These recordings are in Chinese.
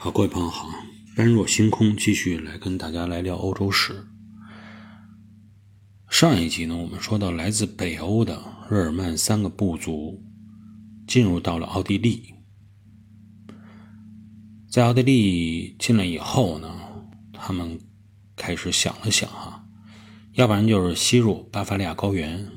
好，各位朋友好，般若星空继续来跟大家来聊欧洲史。上一集呢，我们说到来自北欧的日耳曼三个部族进入到了奥地利，在奥地利进来以后呢，他们开始想了想哈，要不然就是西入巴伐利亚高原，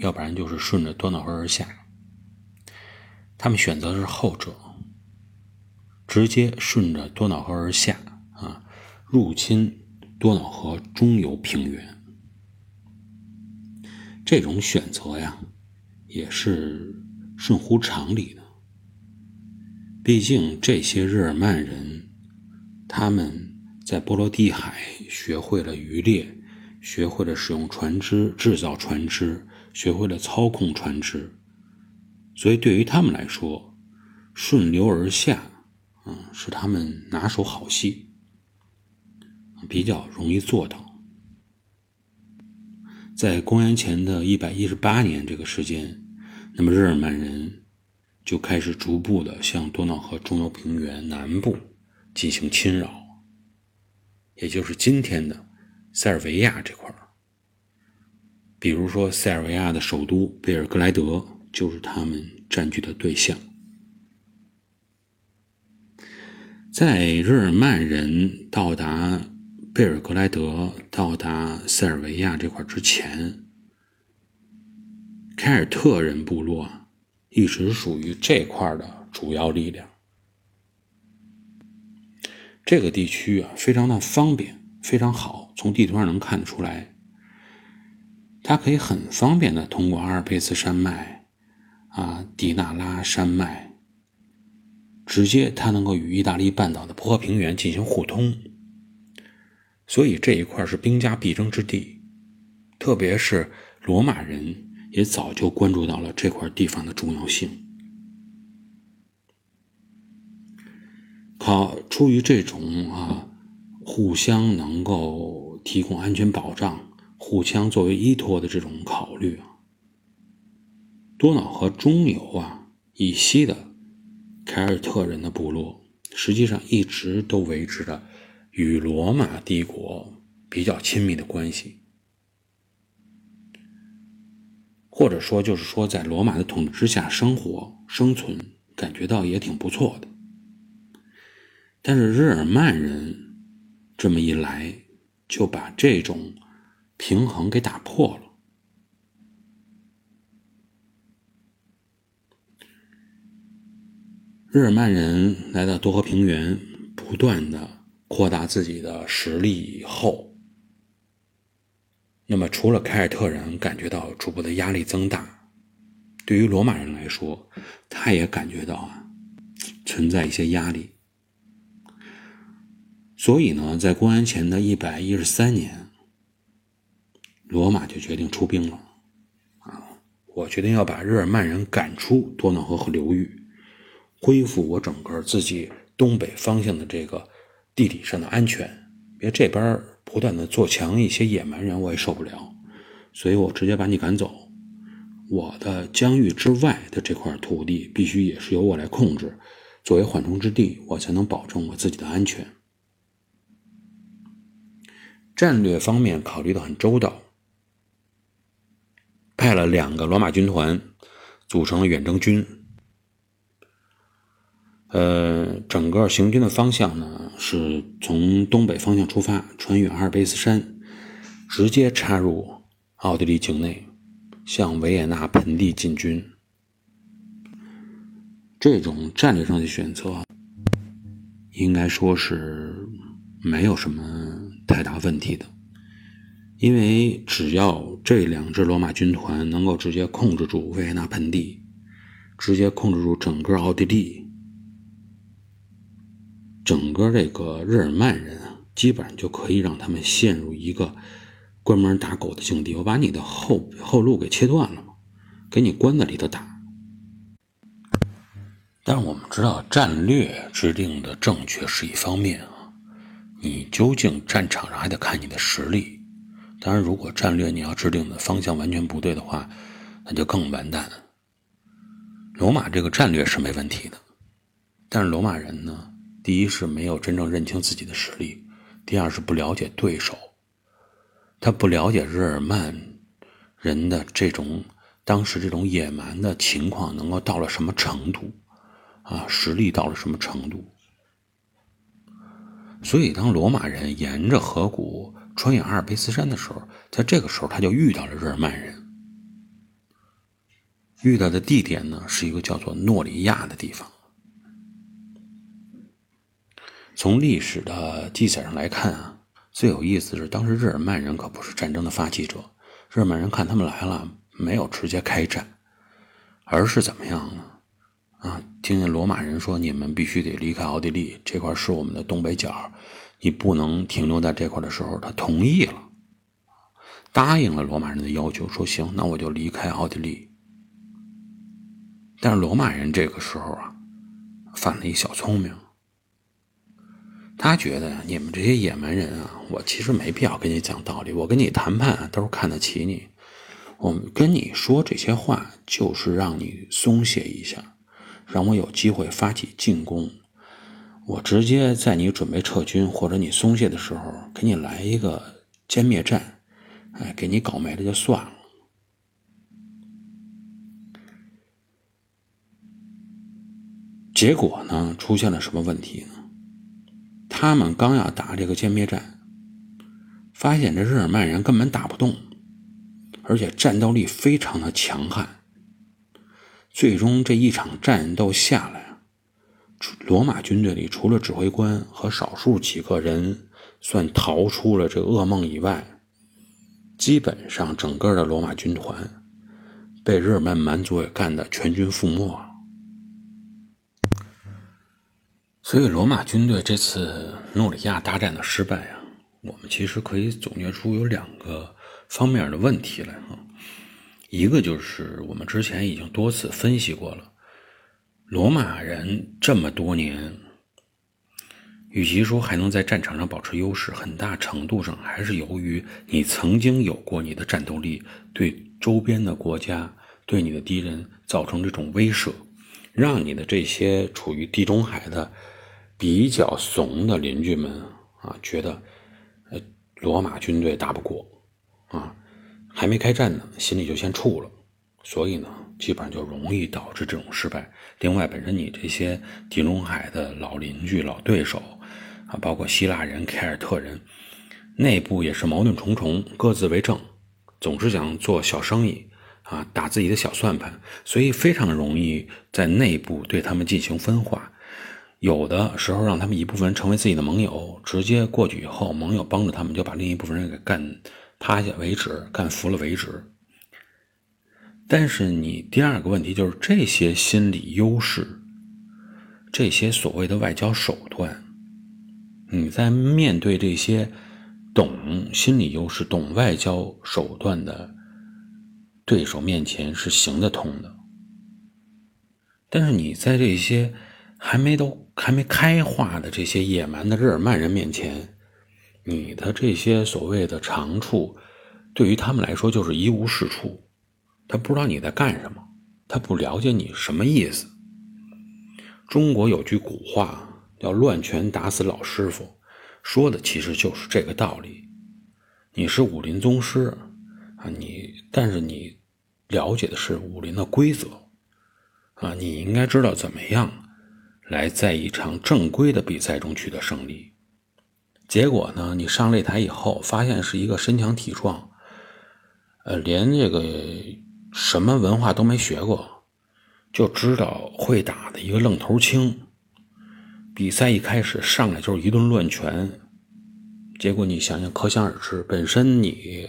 要不然就是顺着多瑙河而下，他们选择的是后者。直接顺着多瑙河而下啊，入侵多瑙河中游平原。这种选择呀，也是顺乎常理的。毕竟这些日耳曼人，他们在波罗的海学会了渔猎，学会了使用船只、制造船只，学会了操控船只，所以对于他们来说，顺流而下。是他们拿手好戏，比较容易做到。在公元前的一百一十八年这个时间，那么日耳曼人就开始逐步的向多瑙河中游平原南部进行侵扰，也就是今天的塞尔维亚这块儿。比如说，塞尔维亚的首都贝尔格莱德就是他们占据的对象。在日耳曼人到达贝尔格莱德、到达塞尔维亚这块之前，凯尔特人部落一直属于这块的主要力量。这个地区啊，非常的方便，非常好，从地图上能看得出来。它可以很方便的通过阿尔卑斯山脉、啊迪纳拉山脉。直接，它能够与意大利半岛的波河平原进行互通，所以这一块是兵家必争之地。特别是罗马人也早就关注到了这块地方的重要性。考出于这种啊，互相能够提供安全保障、互相作为依托的这种考虑啊，多瑙河中游啊以西的。凯尔特人的部落实际上一直都维持着与罗马帝国比较亲密的关系，或者说就是说在罗马的统治之下生活生存，感觉到也挺不错的。但是日耳曼人这么一来，就把这种平衡给打破了。日耳曼人来到多河平原，不断的扩大自己的实力以后，那么除了凯尔特人感觉到逐步的压力增大，对于罗马人来说，他也感觉到啊存在一些压力。所以呢，在公元前的一百一十三年，罗马就决定出兵了，啊，我决定要把日耳曼人赶出多瑙河和流域。恢复我整个自己东北方向的这个地理上的安全，别这边不断的做强一些野蛮人，我也受不了，所以我直接把你赶走。我的疆域之外的这块土地必须也是由我来控制，作为缓冲之地，我才能保证我自己的安全。战略方面考虑的很周到，派了两个罗马军团，组成了远征军。呃，整个行军的方向呢，是从东北方向出发，穿越阿尔卑斯山，直接插入奥地利境内，向维也纳盆地进军。这种战略上的选择，应该说是没有什么太大问题的，因为只要这两支罗马军团能够直接控制住维也纳盆地，直接控制住整个奥地利。整个这个日耳曼人啊，基本上就可以让他们陷入一个关门打狗的境地。我把你的后后路给切断了嘛，给你关在里头打。但是我们知道，战略制定的正确是一方面啊，你究竟战场上还得看你的实力。当然，如果战略你要制定的方向完全不对的话，那就更完蛋了。罗马这个战略是没问题的，但是罗马人呢？第一是没有真正认清自己的实力，第二是不了解对手。他不了解日耳曼人的这种当时这种野蛮的情况能够到了什么程度，啊，实力到了什么程度。所以，当罗马人沿着河谷穿越阿尔卑斯山的时候，在这个时候他就遇到了日耳曼人。遇到的地点呢，是一个叫做诺里亚的地方。从历史的记载上来看啊。最有意思是，当时日耳曼人可不是战争的发起者。日耳曼人看他们来了，没有直接开战，而是怎么样呢？啊，听见罗马人说：“你们必须得离开奥地利，这块是我们的东北角，你不能停留在这块的时候，他同意了，答应了罗马人的要求，说：“行，那我就离开奥地利。”但是罗马人这个时候啊，犯了一小聪明。他觉得你们这些野蛮人啊，我其实没必要跟你讲道理。我跟你谈判都是看得起你，我跟你说这些话就是让你松懈一下，让我有机会发起进攻。我直接在你准备撤军或者你松懈的时候，给你来一个歼灭战，哎，给你搞没了就算了。结果呢，出现了什么问题呢？他们刚要打这个歼灭战，发现这日耳曼人根本打不动，而且战斗力非常的强悍。最终这一场战斗下来，罗马军队里除了指挥官和少数几个人算逃出了这噩梦以外，基本上整个的罗马军团被日耳曼蛮族给干的全军覆没。所以，罗马军队这次诺里亚大战的失败啊，我们其实可以总结出有两个方面的问题来啊。一个就是我们之前已经多次分析过了，罗马人这么多年，与其说还能在战场上保持优势，很大程度上还是由于你曾经有过你的战斗力，对周边的国家、对你的敌人造成这种威慑，让你的这些处于地中海的。比较怂的邻居们啊，觉得，呃，罗马军队打不过，啊，还没开战呢，心里就先怵了，所以呢，基本上就容易导致这种失败。另外，本身你这些地中海的老邻居、老对手啊，包括希腊人、凯尔特人，内部也是矛盾重重，各自为政，总是想做小生意啊，打自己的小算盘，所以非常容易在内部对他们进行分化。有的时候让他们一部分人成为自己的盟友，直接过去以后，盟友帮着他们就把另一部分人给干趴下为止，干服了为止。但是你第二个问题就是这些心理优势，这些所谓的外交手段，你在面对这些懂心理优势、懂外交手段的对手面前是行得通的，但是你在这些。还没都还没开化的这些野蛮的日耳曼人面前，你的这些所谓的长处，对于他们来说就是一无是处。他不知道你在干什么，他不了解你什么意思。中国有句古话叫“乱拳打死老师傅”，说的其实就是这个道理。你是武林宗师啊，你但是你了解的是武林的规则啊，你应该知道怎么样。来在一场正规的比赛中取得胜利，结果呢？你上擂台以后，发现是一个身强体壮，呃，连这个什么文化都没学过，就知道会打的一个愣头青。比赛一开始上来就是一顿乱拳，结果你想想，可想而知，本身你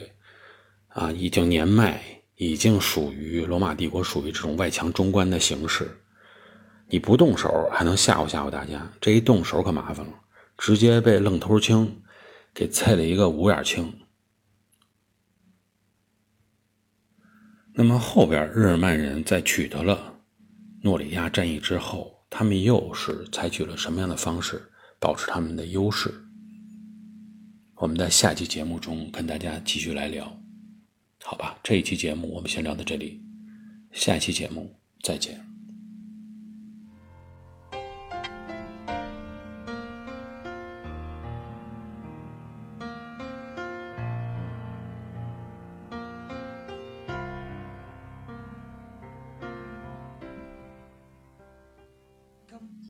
啊已经年迈，已经属于罗马帝国属于这种外强中干的形式。你不动手还能吓唬吓唬大家，这一动手可麻烦了，直接被愣头青给菜了一个五眼青。那么后边日耳曼人在取得了诺里亚战役之后，他们又是采取了什么样的方式保持他们的优势？我们在下期节目中跟大家继续来聊，好吧？这一期节目我们先聊到这里，下一期节目再见。